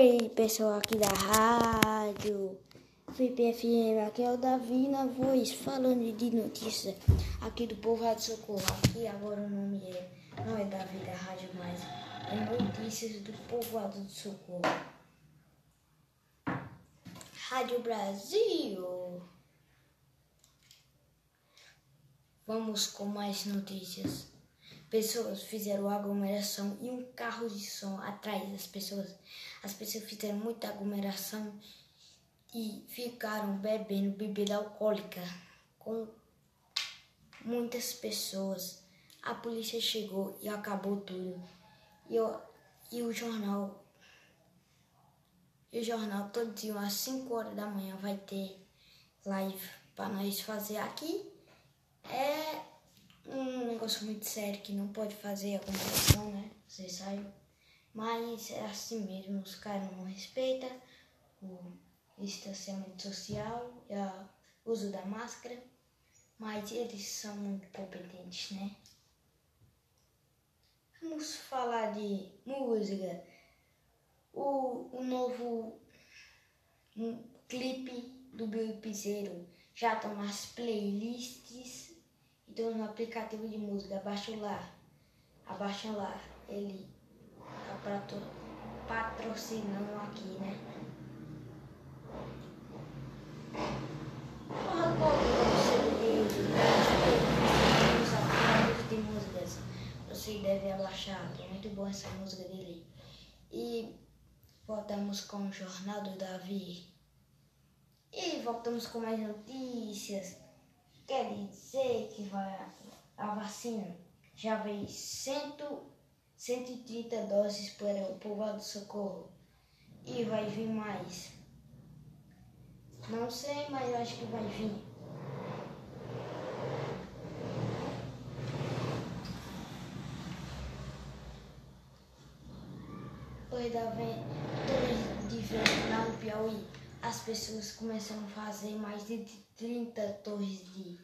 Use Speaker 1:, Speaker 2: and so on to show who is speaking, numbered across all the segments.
Speaker 1: Oi, pessoal aqui da rádio FIPFM, aqui é o Davi na voz, falando de notícias aqui do Povoado Socorro. Aqui agora o nome é, não é Davi da rádio, mas é Notícias do Povoado do Socorro. Rádio Brasil. Vamos com mais notícias. Pessoas fizeram aglomeração e um carro de som atrás das pessoas. As pessoas fizeram muita aglomeração e ficaram bebendo bebida alcoólica com muitas pessoas. A polícia chegou e acabou tudo. E, eu, e o jornal e o jornal todo dia às 5 horas da manhã vai ter live para nós fazer aqui. É um negócio muito sério que não pode fazer a comparação, né? Vocês sabem. Mas é assim mesmo, os caras não respeitam o distanciamento social e o uso da máscara, mas eles são muito competentes, né? Vamos falar de música. O, o novo clipe do Bill Piseiro já estão nas playlists então no aplicativo de música, abaixa lá. Abaixa lá. Ele tá patrocinando aqui, né? Porra, de músicas. Você deve abaixar, é muito boa essa música dele. E voltamos com o Jornal do Davi. E voltamos com mais notícias. Quer dizer que vai, a vacina já veio cento, 130 doses para o povoado do Socorro e vai vir mais. Não sei, mas acho que vai vir. Depois da torres de vento lá no Piauí, as pessoas começam a fazer mais de 30 torres de,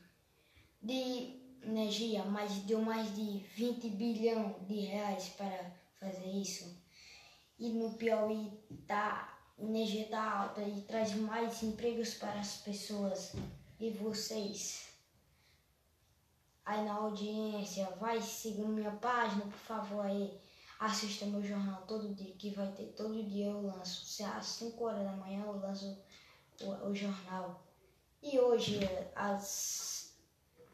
Speaker 1: de energia, mas deu mais de 20 bilhão de reais para fazer isso. E no Piauí tá, a energia tá alta e traz mais empregos para as pessoas e vocês. Aí na audiência, vai seguir minha página, por favor aí. Assista meu jornal todo dia, que vai ter todo dia eu lanço. Se às 5 horas da manhã eu lanço o, o jornal. E hoje, às.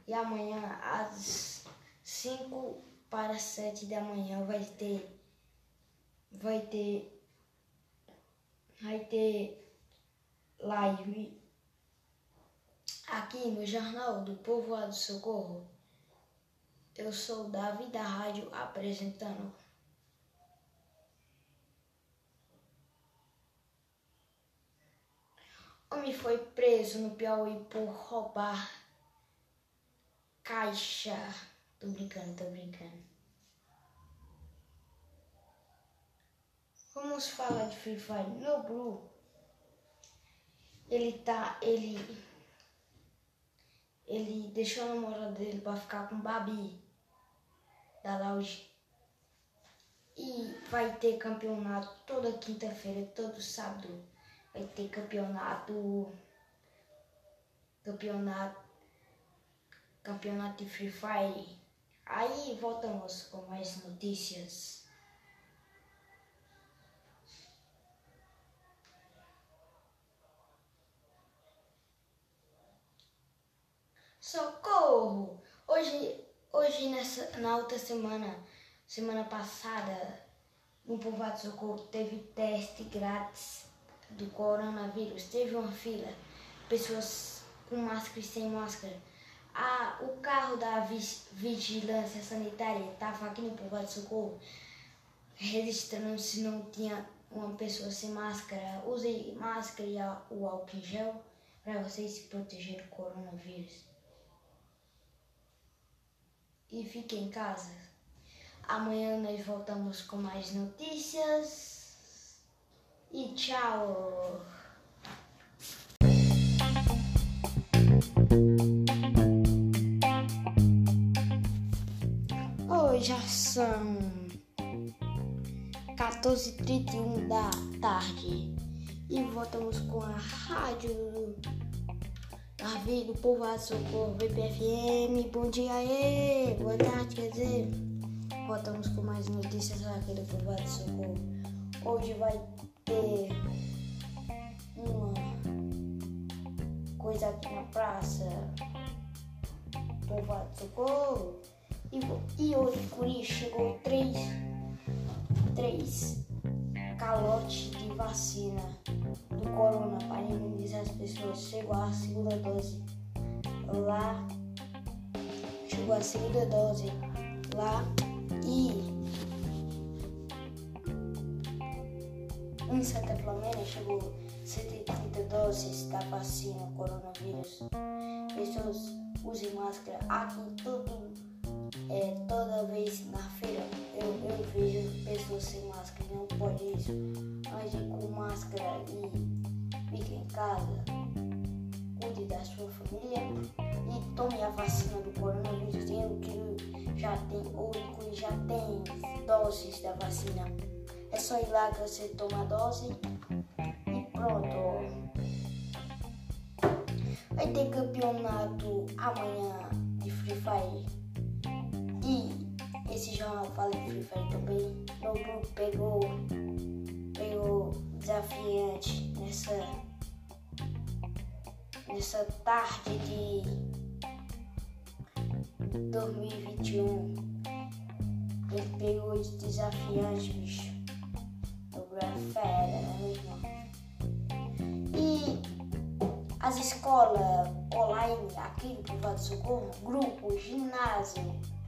Speaker 1: E amanhã, às 5 para 7 da manhã, vai ter. Vai ter. Vai ter live aqui no Jornal do Povoado Socorro. Eu sou o Davi da Rádio apresentando. Homem foi preso no Piauí por roubar caixa. Tô brincando, tô brincando. Vamos falar de Free Fire. No Blue, ele tá. Ele. Ele deixou a namorada dele pra ficar com Babi da lounge. E vai ter campeonato toda quinta-feira, todo sábado vai ter campeonato. Campeonato. Campeonato de Free Fire. Aí voltamos com mais notícias. Socorro! Hoje, hoje nessa, na outra semana, semana passada, no Povoado Socorro teve teste grátis do coronavírus, teve uma fila, pessoas com máscara e sem máscara. Ah, o carro da vigilância sanitária estava aqui no povoado de socorro, registrando se não tinha uma pessoa sem máscara. Use máscara e o álcool em gel para vocês se proteger do coronavírus. E fique em casa. Amanhã nós voltamos com mais notícias e tchau! Hoje são 14h31 da tarde. E voltamos com a rádio Davi do Povoado Socorro, VPFM. Bom dia aí, boa tarde, quer dizer. Voltamos com mais notícias aqui do Povoado Socorro. Hoje vai ter uma coisa aqui na praça Povoado Socorro. E, e hoje por isso chegou três, três calotes de vacina do corona para imunizar as pessoas. Chegou a segunda dose lá. Chegou a segunda dose lá e em Santa Flamengo chegou 130 doses da vacina coronavírus. Pessoas usem máscara aqui todo é, toda vez na feira eu, eu vejo pessoas sem máscara, não pode isso. Ande com máscara e fique em casa, cuide da sua família e tome a vacina do coronavírus. Tem que já tem ou que já tem doses da vacina. É só ir lá que você toma a dose e pronto. Vai ter campeonato amanhã de Free Fire. E esse jornal fala em Free Fire também. Meu grupo pegou, pegou desafiante nessa, nessa tarde de 2021. Ele pegou esse desafiante, bicho. Fera, é mesmo? E as escolas online aqui do Privado Socorro, grupo, ginásio,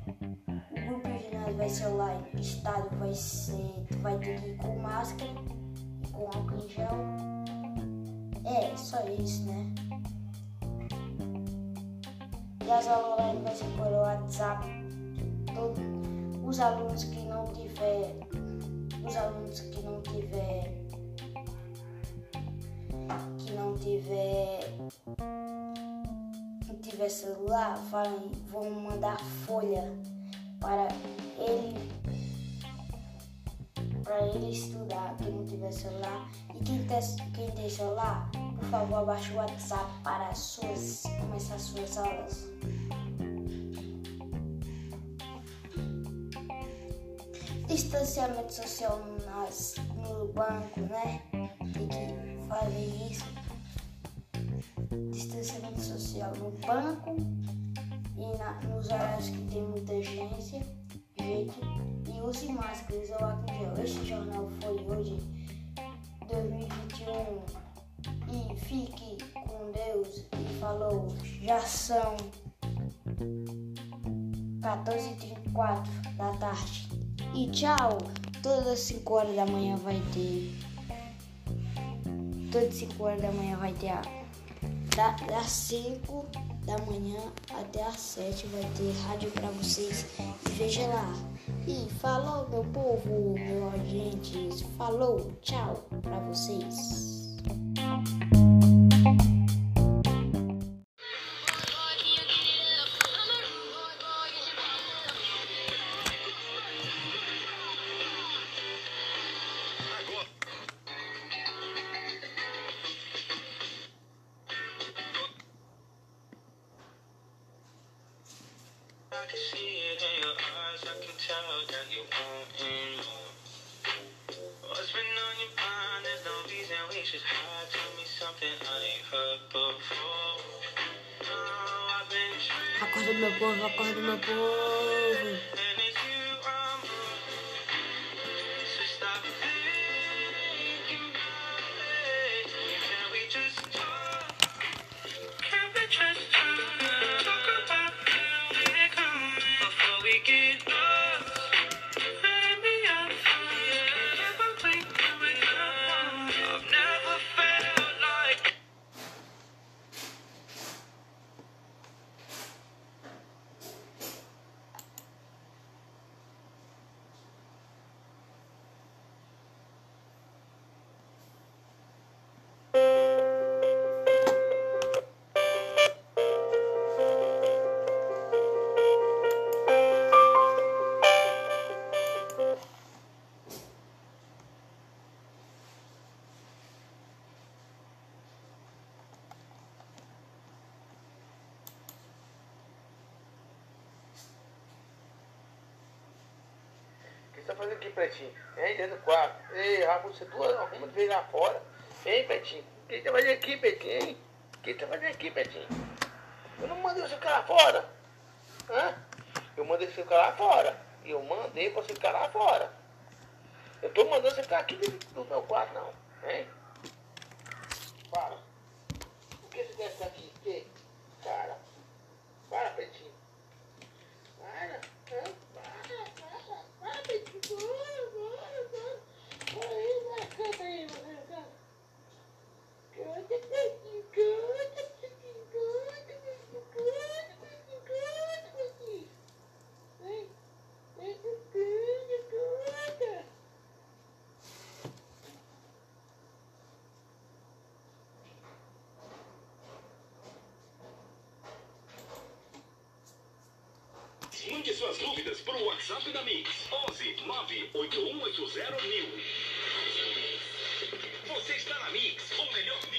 Speaker 1: o grupo ginásio vai ser online, estádio vai ser. Tu vai ter que ir com máscara e com álcool em gel. É, só isso, né? E as aulas online vai ser por WhatsApp. Todo, os alunos que não tiver. Os alunos que não tiver. Que não tiver tiver celular, vai, vão mandar folha para ele para ele estudar, quem não tiver celular. E quem tem, quem tem celular, por favor, abaixe o WhatsApp para as suas, começar as suas aulas. Distanciamento social nas, no banco, né? Tem que fazer isso distanciamento social no banco e na, nos horários que tem muita gente, gente e use máscaras ou álcool gel. Este jornal foi hoje, 2021. E fique com Deus e falou, já são 14h34 da tarde. E tchau! Todas as 5 horas da manhã vai ter. Todas as 5 horas da manhã vai ter da, das 5 da manhã até as 7 vai ter rádio para vocês. E veja lá. E falou, meu povo, meus agentes. Falou, tchau para vocês.
Speaker 2: I can see it in your eyes. I can tell that you want more. What's been on your mind? There's no reason we should hide. Tell me something I ain't heard before. Oh, I've been
Speaker 1: povo.
Speaker 3: Pretinho? Hein, dentro do quarto. Ei, Raimundo, você duas arruma de vez lá fora. Hein, Pretinho? O que tá fazendo aqui, Pretinho, hein? O que tá fazendo aqui, Pretinho? Eu não mandei você ficar lá fora. Hã? Eu mandei você ficar lá fora. E eu mandei você ficar lá fora. Eu tô mandando você ficar aqui dentro do meu quarto, não. Hein? Fala. Por que você quer ficar aqui cara. Para, Pretinho. Para. Hã? Para, para. Para, Pretinho. Para, para, para. Para aí, vai. Canta aí, você. Canta. Canta, Pretinho. Canta, Pretinho. Canta, Pretinho. Canta, Pretinho. Canta, Pretinho. Vem. Vem, canta, canta.
Speaker 4: Mande suas dúvidas para o WhatsApp da Mix. 11 98180 mil. Você está na Mix, o melhor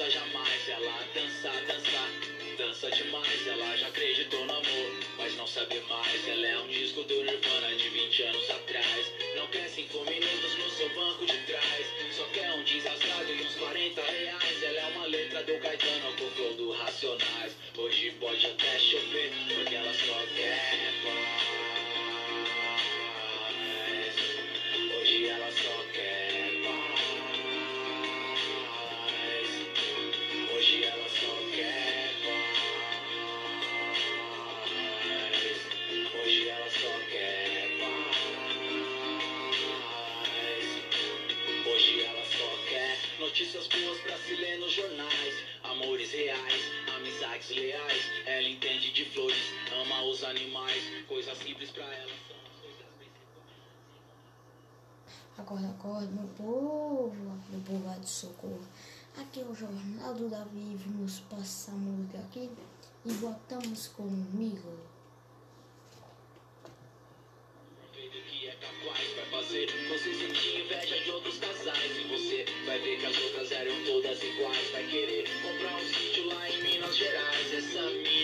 Speaker 4: cansa jamais. Ela dança, dança. Dança demais, ela já acreditou no amor, mas não sabe mais. Ela é um disco do Nirvana de flores, ama os animais. Coisas simples pra ela.
Speaker 1: Acorda, acorda, meu povo, meu povo lá de socorro. Aqui é o Jornal do Davi, vimos passar música aqui e voltamos comigo.
Speaker 4: Que é você sentir inveja de outros casais. E você vai ver que as outras eram todas iguais. Vai querer comprar um sítio lá em Minas Gerais. Essa daquelas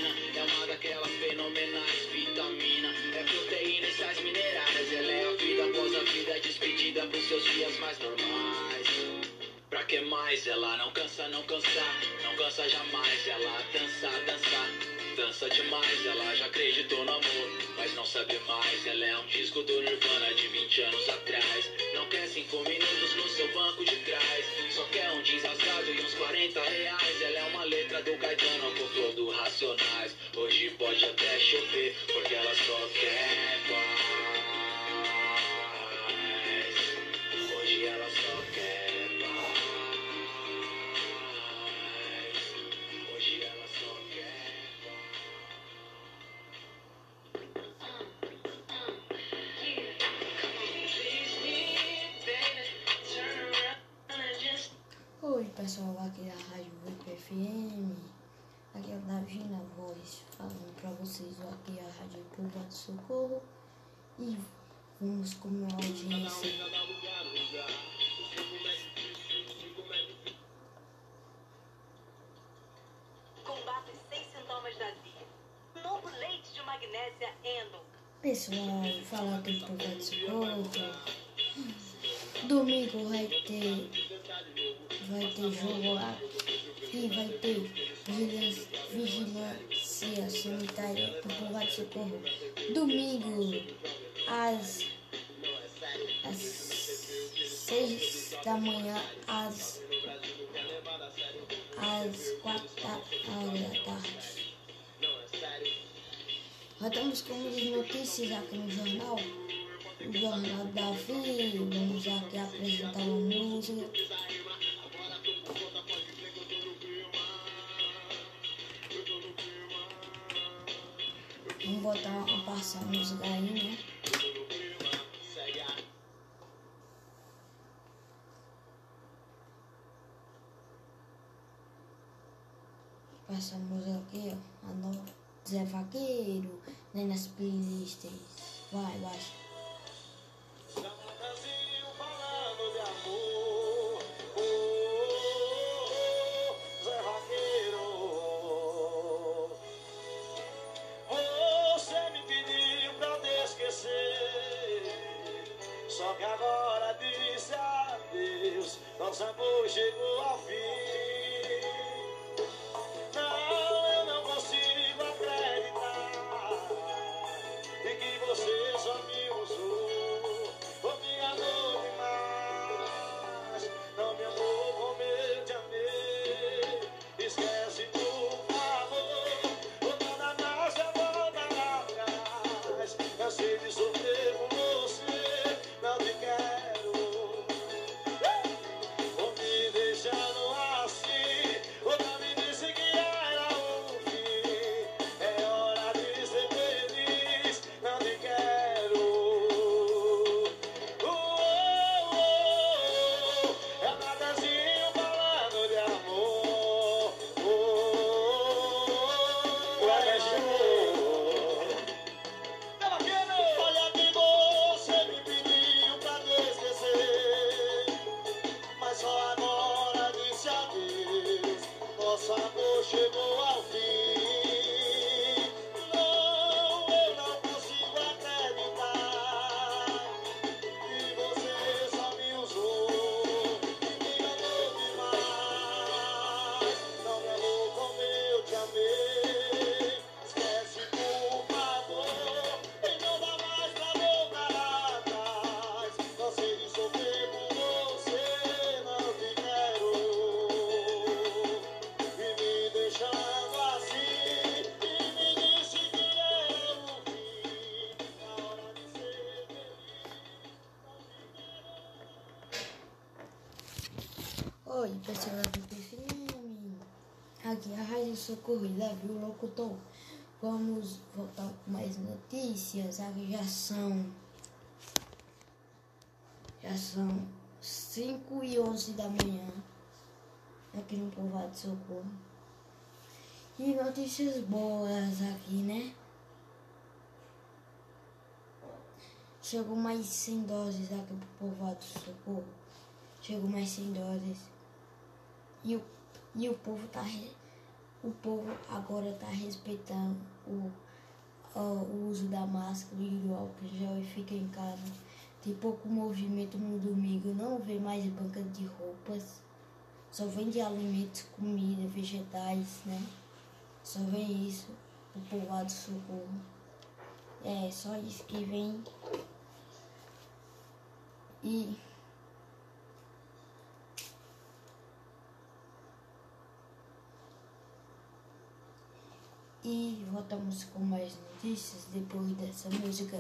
Speaker 4: Vitamina é proteína e sais minerais. Ela é a vida após a vida, despedida pros seus dias mais normais. Pra que mais? Ela não cansa, não cansa, não cansa jamais. Ela dança, dança. Dança demais, ela já acreditou no amor, mas não sabe mais. Ela é um disco do Nirvana de 20 anos atrás. Não quer cinco minutos no seu banco de trás. Só quer um jeans rasgado e uns 40 reais. Ela é uma letra do Caetano com flow do Racionais. Hoje pode até chover, porque ela só quer paz. Hoje ela só
Speaker 1: E vamos com uma audiência.
Speaker 5: Combate seis sintomas da. Novo leite de magnésia.
Speaker 1: Pessoal, falar do Povo de Socorro. Domingo vai ter. Vai ter jogo lá. E vai ter vigilância, sanitária do Povo de Socorro. Domingo, às
Speaker 6: da manhã às, às 4 da, da tarde. Voltamos com as notícias aqui no jornal. O Jornal Davi. Vamos aqui apresentar uma música. Vamos botar uma passar a música aí, né? Essa música aqui, ó, a nova Zé Vaqueiro, nem nas playlists. Vai, vai. Leve o Locutor. Vamos voltar com mais notícias. Aqui já são. Já são 5 e 11 da manhã. Aqui no Povoado de Socorro. E notícias boas aqui, né? Chegou mais 100 doses aqui pro Povoado de Socorro. Chegou mais 100 doses. E o, e o povo tá re- o povo agora tá respeitando o, o, uso da máscara e do álcool gel e fica em casa. Tem pouco movimento no domingo, não vê mais banca de roupas. Só vende alimentos, comida, vegetais, né? Só vem isso, o povoado socorro. É só isso que vem. E E voltamos com mais notícias depois dessa música.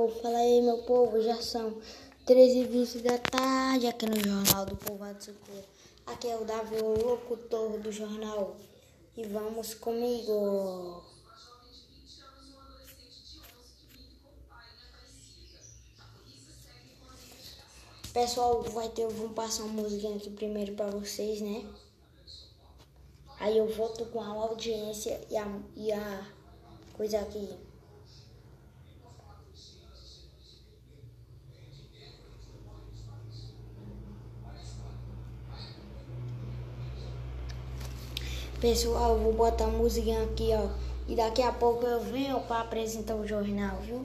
Speaker 6: Povo,
Speaker 7: fala aí, meu povo. Já são 13h20 da tarde aqui no Jornal do Povoado Socorro. Aqui é o Davi, o locutor do jornal. E vamos comigo. Pessoal, vai ter, vamos passar uma música aqui primeiro pra vocês, né? Aí eu volto com a audiência e a, e a coisa aqui. Pessoal, eu vou botar a musiquinha aqui, ó. E daqui a pouco eu venho para apresentar o jornal, viu?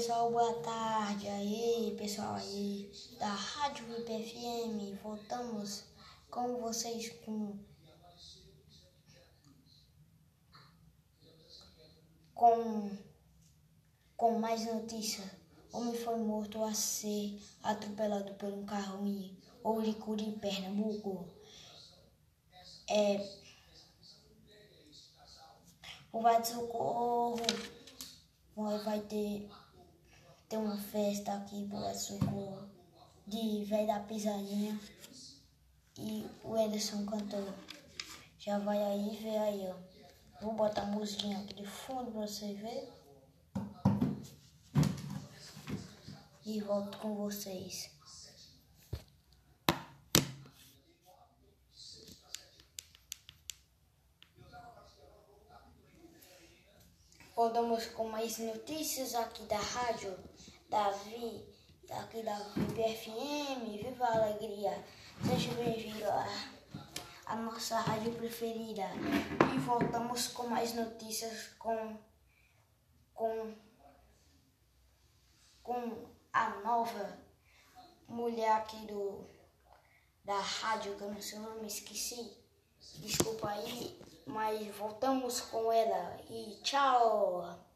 Speaker 1: Pessoal, boa tarde. Aí pessoal aí da Rádio VPFM, voltamos com vocês com com com mais notícia. Homem foi morto a ser atropelado por um carro em Ouricuri, Pernambuco. É o Vai de Socorro vai ter ter uma festa aqui pro de Socorro de velho da pisadinha e o Ederson cantou. Já vai aí ver aí, ó. Vou botar a musiquinha aqui de fundo pra você ver. E volto com vocês. Voltamos com mais notícias aqui da rádio Davi, aqui da VPFM, Viva a Alegria. Seja bem-vindo à nossa rádio preferida. E voltamos com mais notícias com, com, com a nova mulher aqui do, da rádio, que eu não sei o nome, esqueci. Desculpa aí, mas voltamos com ela e tchau!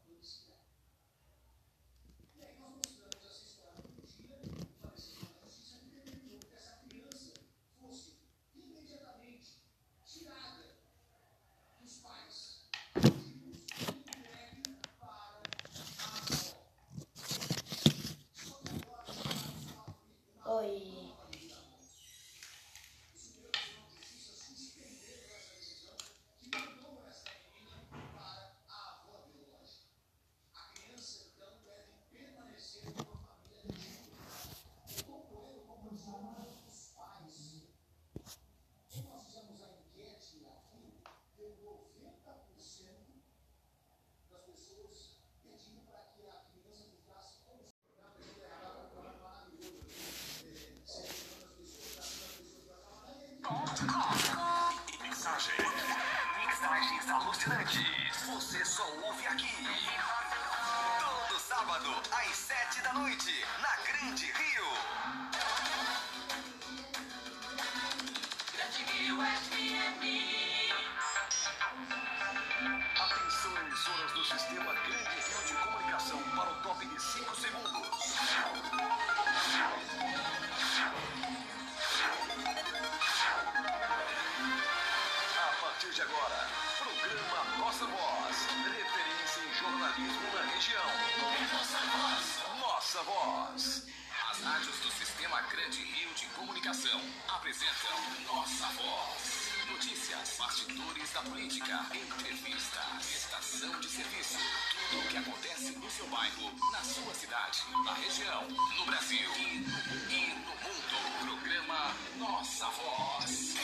Speaker 8: Brasil e no, mundo. Programa Nossa Voz.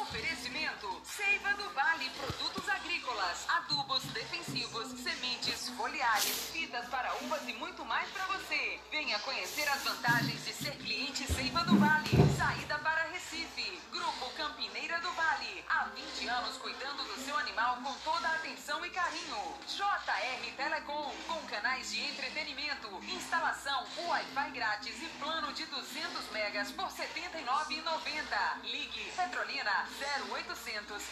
Speaker 9: Oferecimento Seiva do Vale Produtos Agrícolas, adubos, defensivos, sementes, foliares, fitas para uvas e muito mais para você. Venha conhecer as vantagens de ser cliente Seiva do Vale. Saída para Recife. Grupo Campineira do Vale. Há 20 anos cuidando do seu animal com toda a atenção e carinho. JR Telecom, com canais de entretenimento, instalação, Wi-Fi grátis e plano de 200 megas por R$ 79,90. Ligue Petrolina 0800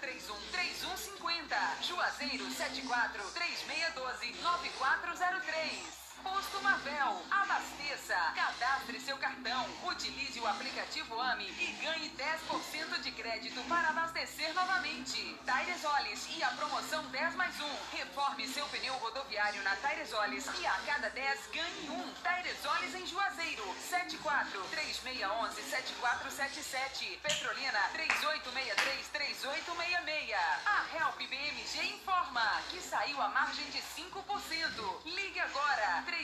Speaker 9: 031 3150. Juazeiro 74 3612 9403. Posto Mavel, abasteça, cadastre seu cartão, utilize o aplicativo AMI e ganhe 10% de crédito para abastecer novamente. Tairesolis e a promoção 10 mais 1. Reforme seu pneu rodoviário na Tairesolis e a cada 10 ganhe um. Tairesolis em Juazeiro, 74 3611 7477. Petrolina 3863 3866. A Help BMG informa que saiu a margem de 5%. Ligue agora 3861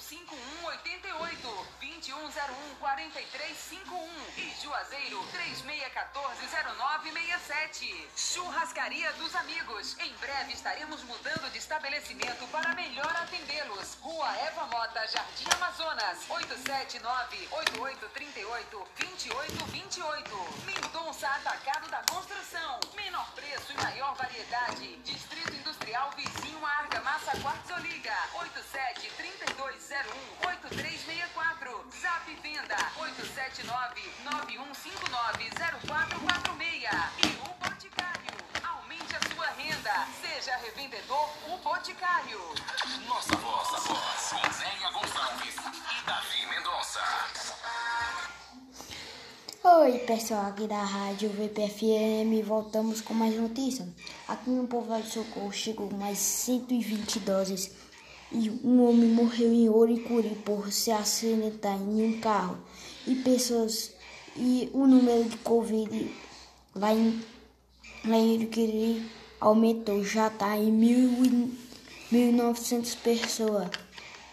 Speaker 9: 5188 20 2101-4351 e Juazeiro 3614-0967. Churrascaria dos Amigos. Em breve estaremos mudando de estabelecimento para melhor atendê-los. Rua Eva Mota, Jardim Amazonas, 879-8838-2828. Mendonça Atacado da Construção. Menor preço e maior variedade. Distrito Industrial vizinho à Argamassa Quartzo Liga. 87-3201-8364. Zap Venda 879-9159-0446. E o Boticário. Aumente a sua renda. Seja revendedor o Boticário.
Speaker 8: Nossa voz, a voz, com Zéia Gonçalves e Davi Mendonça.
Speaker 1: Oi, pessoal aqui da rádio VPFM, voltamos com mais notícias. Aqui no Povoado de Socorro chegou mais 120 doses e um homem morreu em Oricuri por se acidentar em um carro. E pessoas e o número de Covid lá em, lá em Oricuri aumentou, já está em mil e- 1.900 pessoas.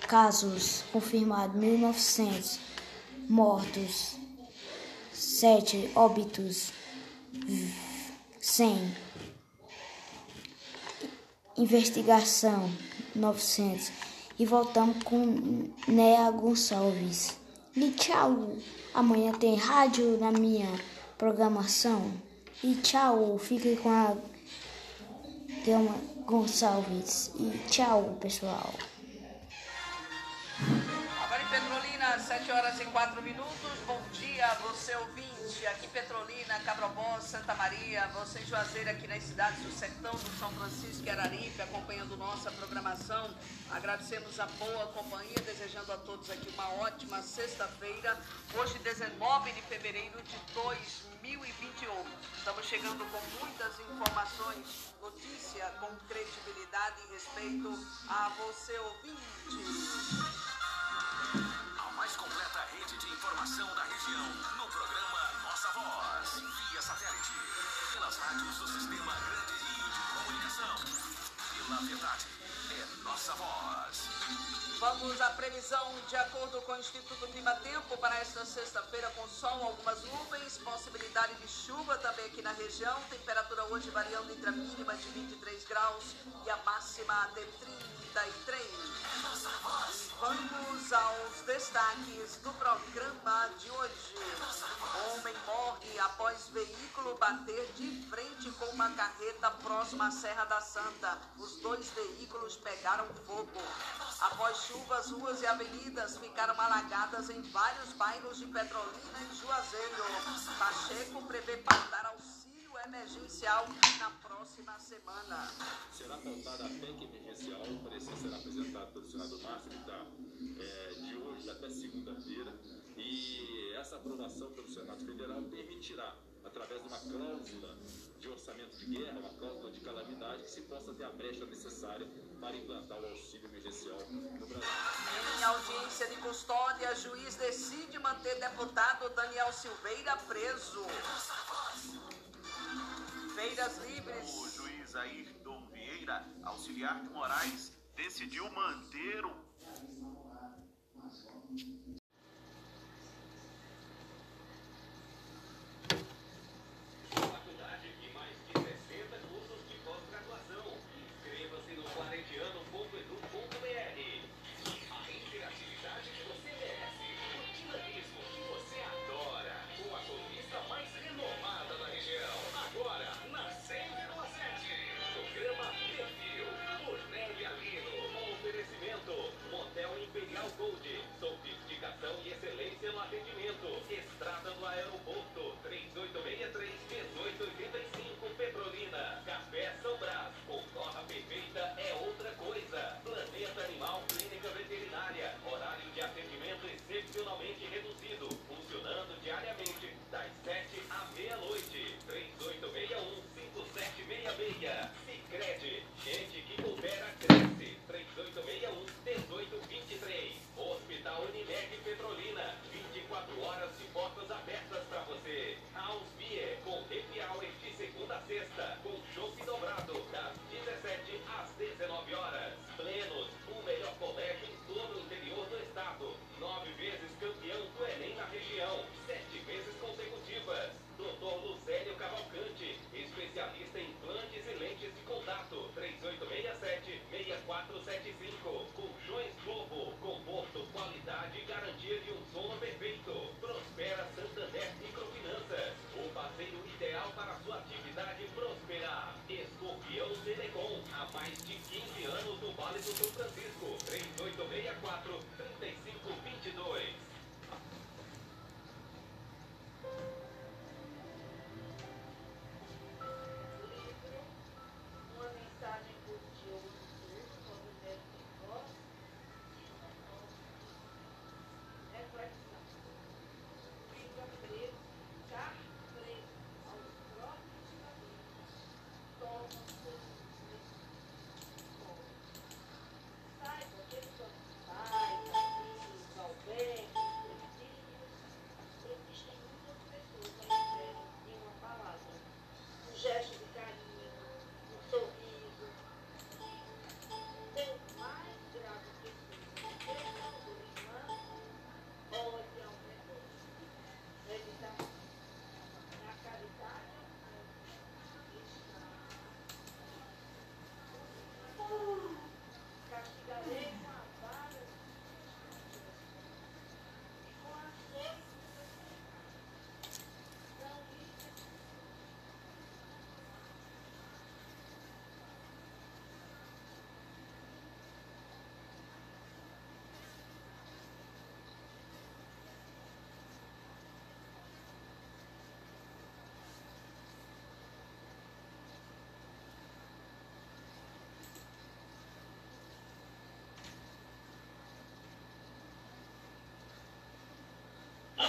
Speaker 1: Casos confirmados 1.900 mortos. 7 óbitos, 100. Investigação, 900. E voltamos com Nea Gonçalves. E tchau. Amanhã tem rádio na minha programação. E tchau. Fique com a Gama Gonçalves. E tchau, pessoal.
Speaker 10: Agora em Petrolina, 7 horas e 4 minutos. Bom dia, você ouvinte. Aqui Petrolina, Cabrobó, Santa Maria, você em Juazeiro, aqui nas cidades do Sertão, do São Francisco e Araripe, acompanhando nossa programação. Agradecemos a boa companhia, desejando a todos aqui uma ótima sexta-feira. Hoje, 19 de fevereiro de 2021. Estamos chegando com muitas informações, notícia com credibilidade e respeito a você ouvinte.
Speaker 8: A mais completa rede de informação da região no programa Voz. Via satélite. Pelas rádios do Sistema Grande Rio de Comunicação. Pela verdade. É Nossa Voz.
Speaker 10: Vamos à previsão de acordo com o Instituto Clima Tempo para esta sexta-feira com sol, algumas nuvens, possibilidade de chuva também aqui na região. Temperatura hoje variando entre a mínima de 23 graus e a máxima de 33. Vamos aos destaques do programa de hoje. Homem morre após veículo bater de frente com uma carreta próxima à Serra da Santa. Os dois veículos pegaram fogo. Após chuvas, ruas e avenidas ficaram alagadas em vários bairros de Petrolina e Juazeiro. Pacheco prevê pagar auxílio emergencial na próxima semana.
Speaker 11: será pautada a PEC emergencial, o parecer será apresentado pelo senador Márcio Vittar eh, de hoje até segunda-feira e essa aprovação pelo Senado Federal permitirá, através de uma cláusula de orçamento de guerra, uma cláusula de calamidade, que se possa ter a brecha necessária para implantar o auxílio emergencial no Brasil.
Speaker 10: Em audiência de custódia, juiz decide manter deputado Daniel Silveira preso. Livres.
Speaker 12: O juiz Ayrton Vieira, auxiliar de Moraes, decidiu manter o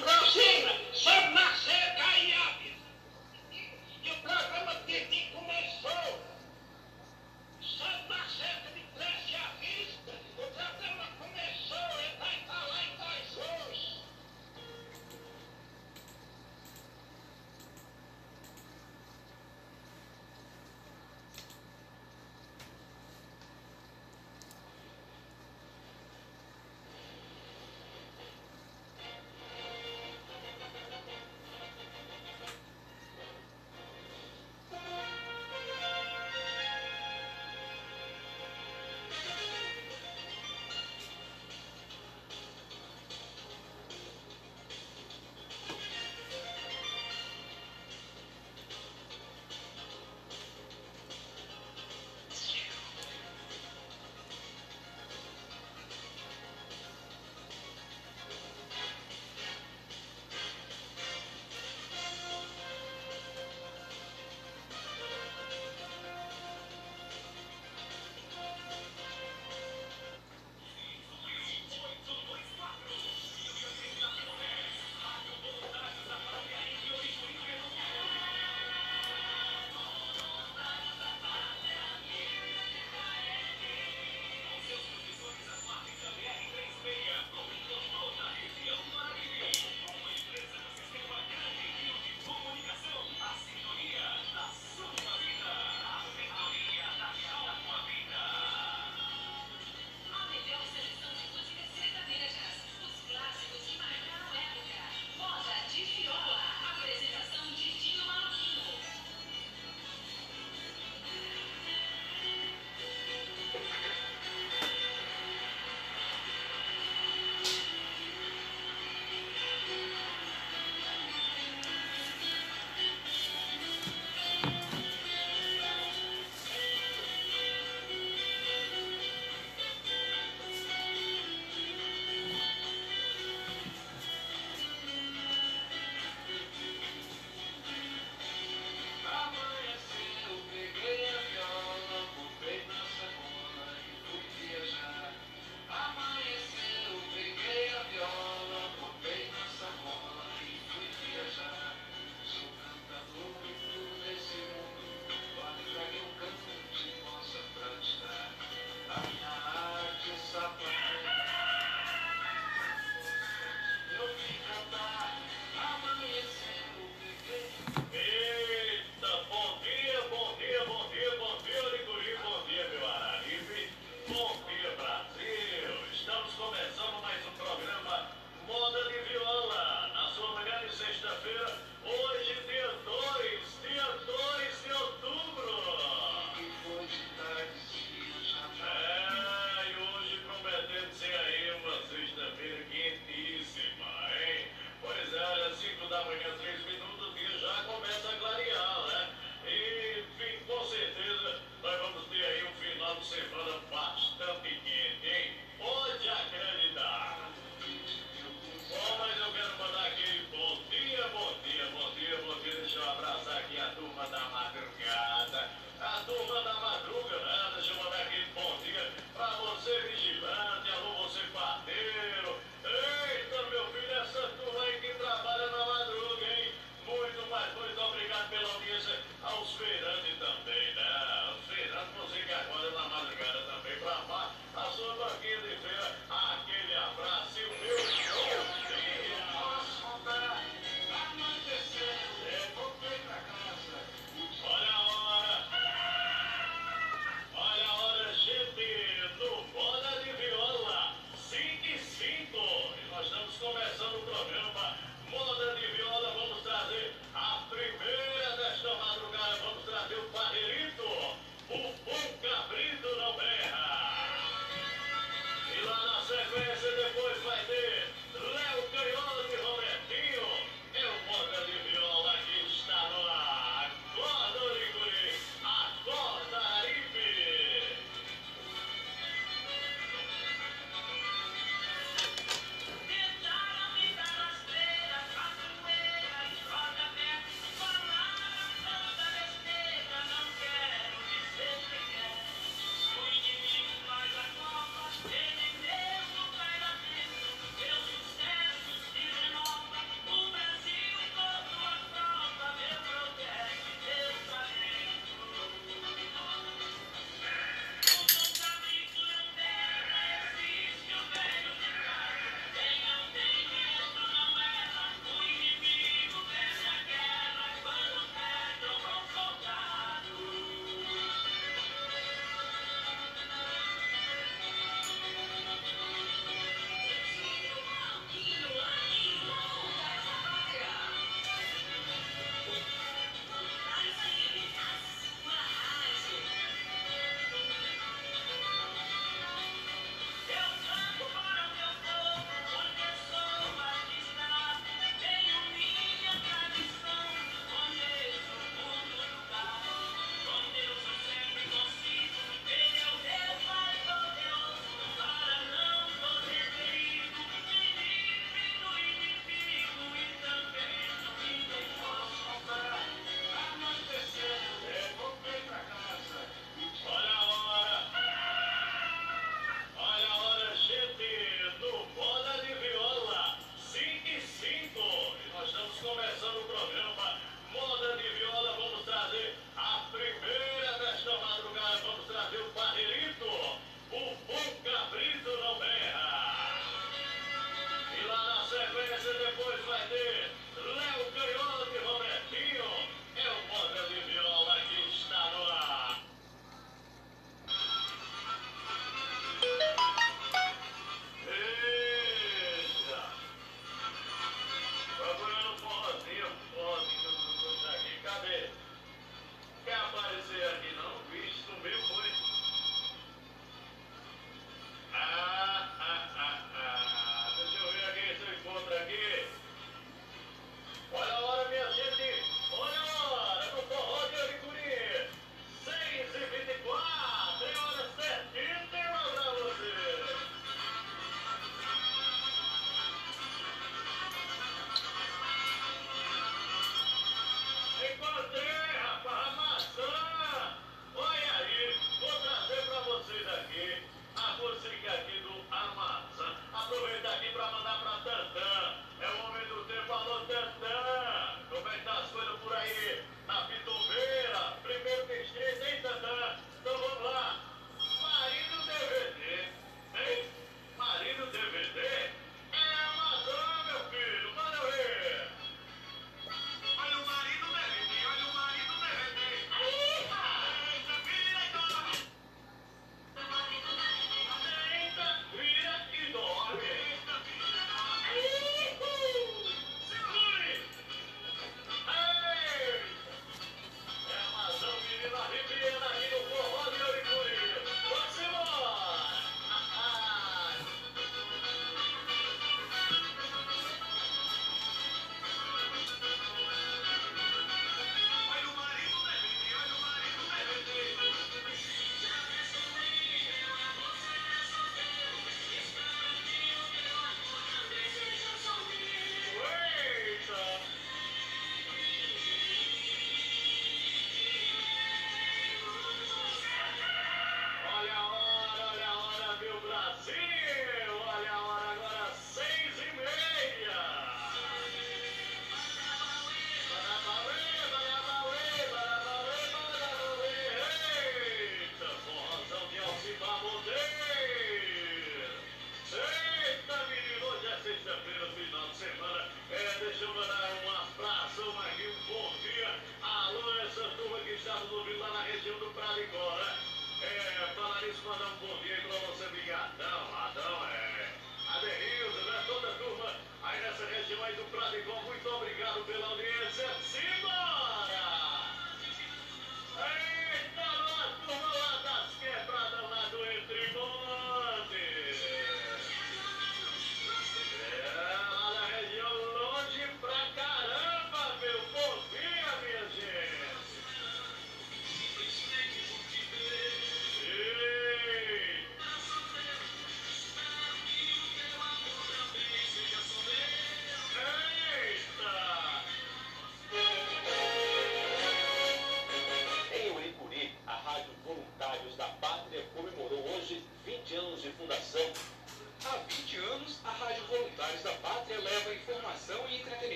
Speaker 2: That's it. Sequência depois vai ter Léo Canhola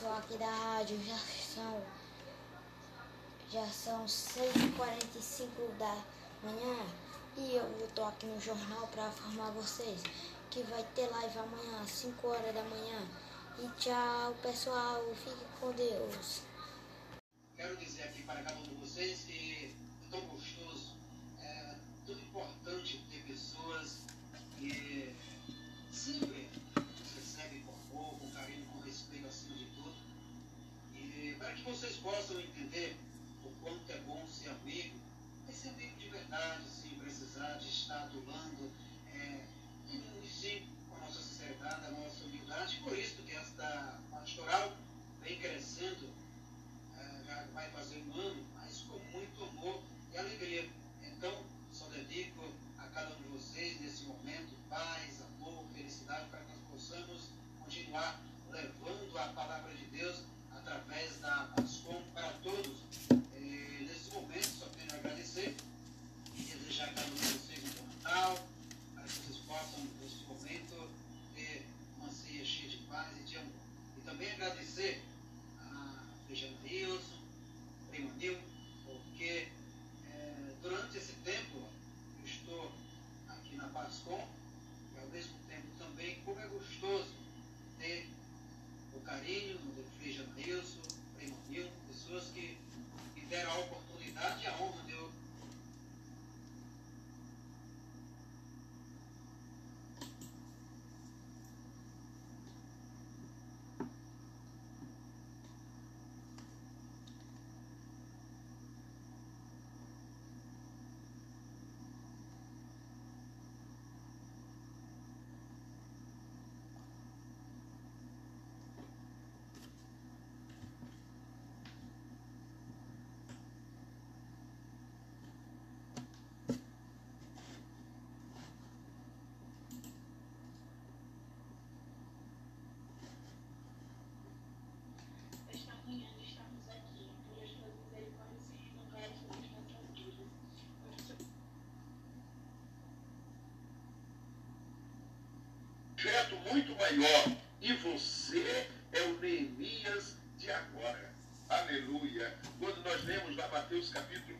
Speaker 13: pessoal aqui da rádio, já são já são 6h45 da manhã e eu estou aqui no jornal para informar vocês que vai ter live amanhã às 5 horas da manhã. E tchau, pessoal. Fique com Deus.
Speaker 14: Muito
Speaker 15: maior. E você é o Neemias de agora. Aleluia. Quando nós lemos lá Mateus capítulo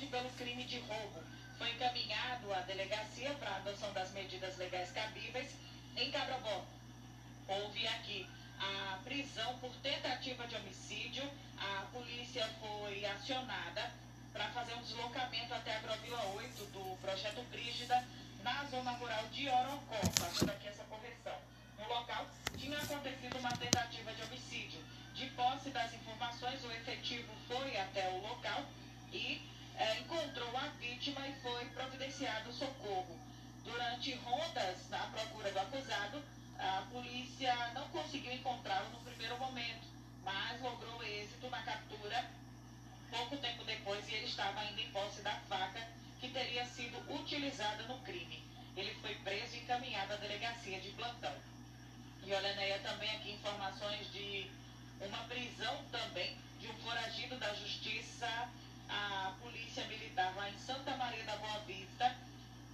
Speaker 16: responde pelo crime de roubo. Foi encaminhado à delegacia para adoção das medidas legais cabíveis em Cabrobó. Houve aqui a prisão por tentativa de homicídio. A polícia foi acionada para fazer um deslocamento até a Agrovila 8 do projeto Brígida, na zona rural de Orocó, fazendo aqui essa correção. No local tinha acontecido uma tentativa de homicídio. De posse das informações, o efetivo foi até o local e eh, encontrou a vítima e foi providenciado socorro. Durante rondas à procura do acusado, a polícia não conseguiu encontrá-lo no primeiro momento, mas logrou êxito na captura pouco tempo depois e ele estava ainda em posse da faca que teria sido utilizada no crime. Ele foi preso e encaminhado à delegacia de plantão. E olha, Neia, também aqui informações de uma prisão também de um foragido da justiça. A polícia militar lá em Santa Maria da Boa Vista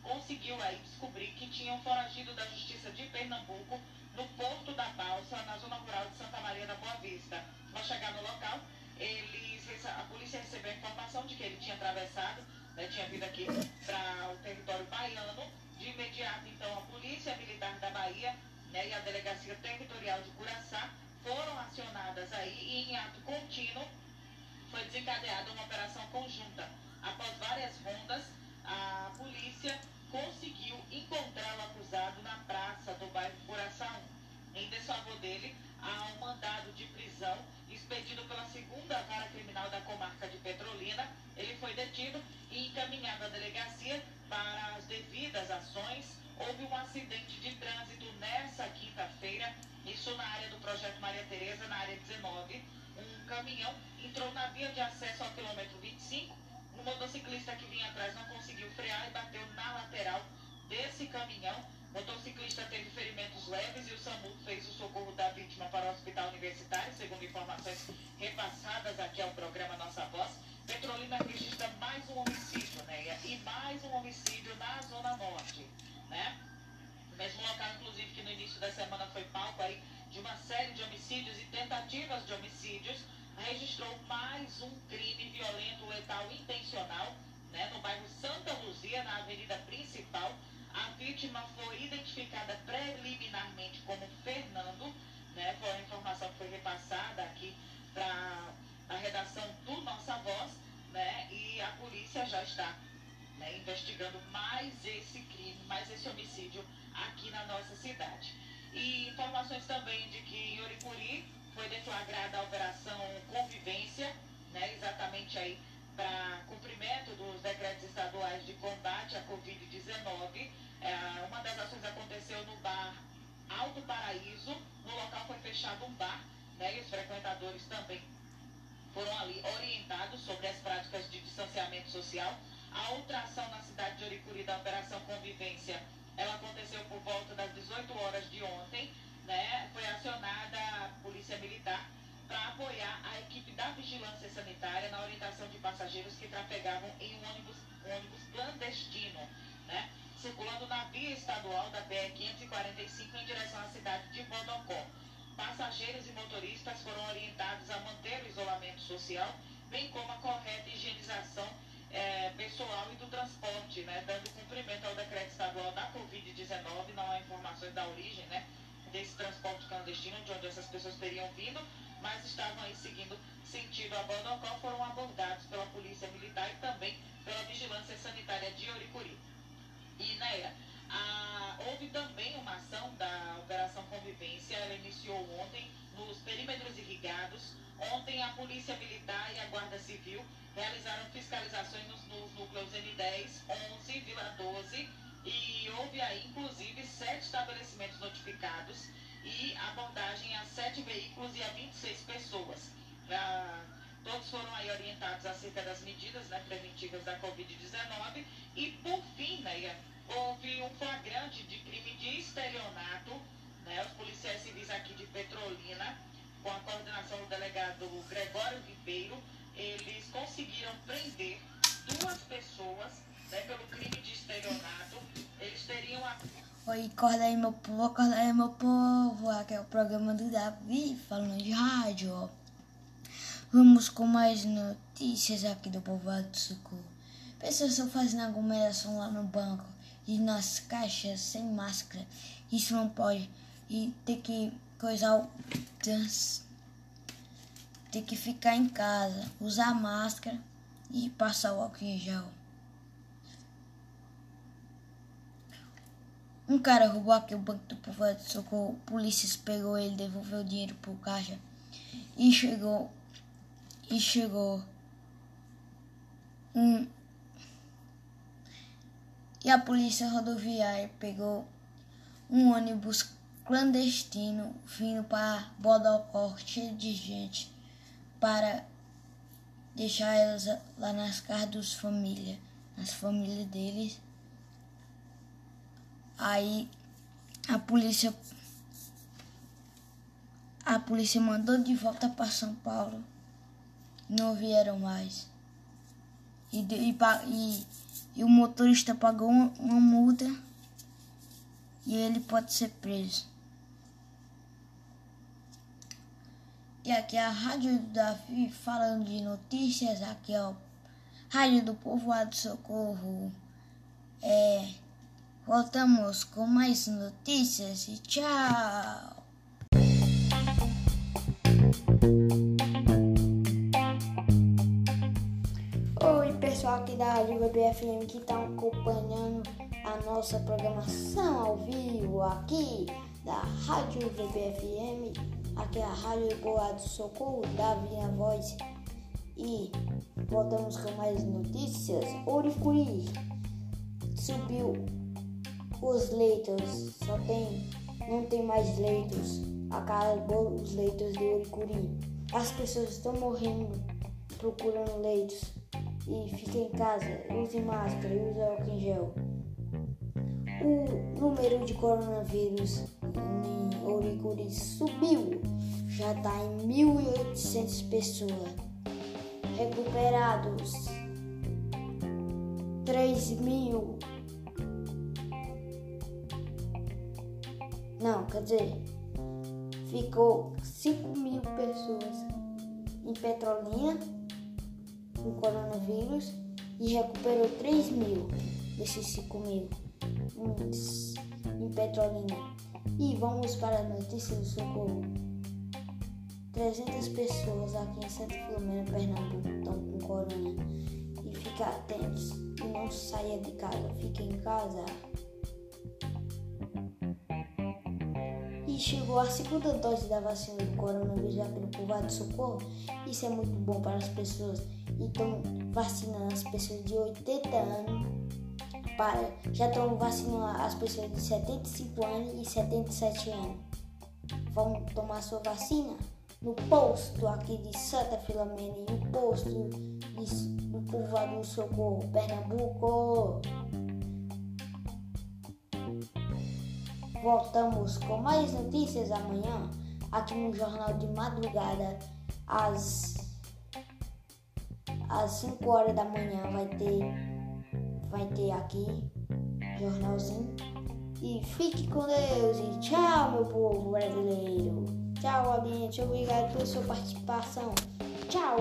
Speaker 16: conseguiu aí descobrir que tinha um foragido da justiça de Pernambuco no Porto da Balsa, na zona rural de Santa Maria da Boa Vista. Ao chegar no local, eles, a polícia recebeu a informação de que ele tinha atravessado, né, tinha vindo aqui para o território baiano. De imediato, então, a Polícia Militar da Bahia né, e a Delegacia Territorial de Curaçá foram acionadas aí e em ato contínuo foi desencadeada uma operação conjunta. Após várias rondas, a polícia conseguiu encontrar o acusado na praça do bairro Curaçá 1. Em desfavor dele, há um mandado de prisão expedido pela segunda vara criminal da comarca de Petrolina. Ele foi detido e encaminhado à delegacia para as devidas ações. Houve um acidente de trânsito nessa quinta-feira, isso na área do projeto Maria Tereza, na área 19. Um caminhão entrou na via de acesso ao quilômetro 25. Um motociclista que vinha atrás não conseguiu frear e bateu na lateral desse caminhão. O motociclista teve ferimentos leves e o SAMU fez o socorro da vítima para o hospital universitário, segundo informações repassadas aqui ao programa Nossa Voz. Petrolina registra mais um homicídio, né? E mais um homicídio na Zona Norte, né? Mesmo local, inclusive, que no início da semana foi palco aí de uma série de homicídios e tentativas de homicídios, registrou mais um crime violento, letal, intencional, né, no bairro Santa Luzia, na avenida principal. A vítima foi identificada preliminarmente como Fernando, né, foi a informação que foi repassada aqui para a redação do Nossa Voz, né, e a polícia já está né, investigando mais esse crime, mais esse homicídio aqui na nossa cidade. E informações também de que em Oricuri foi deflagrada a operação Convivência, né, exatamente aí para cumprimento dos decretos estaduais de combate à Covid-19. É, uma das ações aconteceu no bar Alto Paraíso. No local foi fechado um bar, né, e os frequentadores também foram ali orientados sobre as práticas social. A outra ação na cidade de Oricuri da Operação Convivência, ela aconteceu por volta das 18 horas de ontem, né? Foi acionada a Polícia Militar para apoiar a equipe da Vigilância Sanitária na orientação de passageiros que trafegavam em um ônibus, um ônibus clandestino, né? Circulando na via estadual da BR-545 em direção à cidade de Bodocó. Passageiros e motoristas foram orientados a manter o isolamento social, bem como a correta higienização eh, pessoal e do transporte, né, dando cumprimento ao decreto estadual da Covid-19, não há informações da origem né, desse transporte clandestino, de onde essas pessoas teriam vindo, mas estavam aí seguindo sentido a Bodocó, foram abordados pela Polícia Militar e também pela Vigilância Sanitária de Oricuri. E, Neia, a- houve também uma ação da Operação Convivência, ela iniciou ontem nos perímetros irrigados. Ontem a Polícia Militar e a Guarda Civil realizaram fiscalizações nos, nos núcleos N10, 11, Vila 12 e houve aí inclusive sete estabelecimentos notificados e abordagem a sete veículos e a 26 pessoas. Ah, todos foram aí orientados acerca das medidas né, preventivas da Covid-19 e por fim, né, houve um flagrante de crime de estelionato, né, os policiais civis aqui de Petrolina, com a coordenação do delegado Gregório Ribeiro, eles conseguiram prender duas pessoas né, pelo crime de estelionato. Eles teriam a
Speaker 1: Oi, acorda aí meu povo, acorda aí meu povo. Aqui é o programa do Davi, falando de rádio. Vamos com mais notícias aqui do povoado do Socorro. Pessoas estão fazendo aglomeração lá no banco e nas caixas sem máscara. Isso não pode. E tem que coisar o. Tem que ficar em casa, usar máscara e passar o álcool em gel. Um cara roubou aqui o banco do povoado de socorro. A polícia pegou ele, devolveu o dinheiro pro caixa. E chegou. E chegou. Um. E a polícia rodoviária pegou um ônibus clandestino vindo para Bodocó, cheio de gente, para deixar elas lá nas casas dos famílias, nas famílias deles. Aí a polícia a polícia mandou de volta para São Paulo. Não vieram mais. E, e, e, e o motorista pagou uma, uma multa e ele pode ser preso. E aqui é a Rádio do Davi falando de notícias. Aqui é o Rádio do Povoado Socorro. É. Voltamos com mais notícias e tchau! Oi, pessoal aqui da Rádio BFM que está acompanhando a nossa programação ao vivo aqui da Rádio VBFM. Aqui é a Rádio do Povoado Socorro, Davi na voz. E voltamos com mais notícias. Oricuri subiu os leitos, só tem, não tem mais leitos. Acabou os leitos de Oricuri. As pessoas estão morrendo procurando leitos. E fique em casa, use máscara e use álcool em gel. O número de coronavírus em Oricuri subiu, já está em 1.800 pessoas. Recuperados 3 mil. Não, quer dizer, ficou 5 mil pessoas em Petrolina com coronavírus e recuperou 3 mil desses 5 mil em, Petrolina. E vamos para a notícia do socorro. 300 pessoas aqui em Santa Filomena, Pernambuco, estão com corona. E fica atentos e não saia de casa, fique em casa. Chegou a segunda dose da vacina do coronavírus aqui no povoado Socorro. Isso é muito bom para as pessoas. E estão vacinando as pessoas de 80 anos. Para, já estão vacinando as pessoas de 75 anos e 77 anos. Vão tomar sua vacina no posto aqui de Santa Filomena e no posto de, do povo Chuva do Socorro, Pernambuco. Voltamos com mais notícias amanhã, aqui no Jornal de Madrugada, às, às 5 horas da manhã vai ter, vai ter aqui, jornalzinho. E fique com Deus e tchau, meu povo brasileiro. Tchau, audiência. Obrigado pela sua participação. Tchau.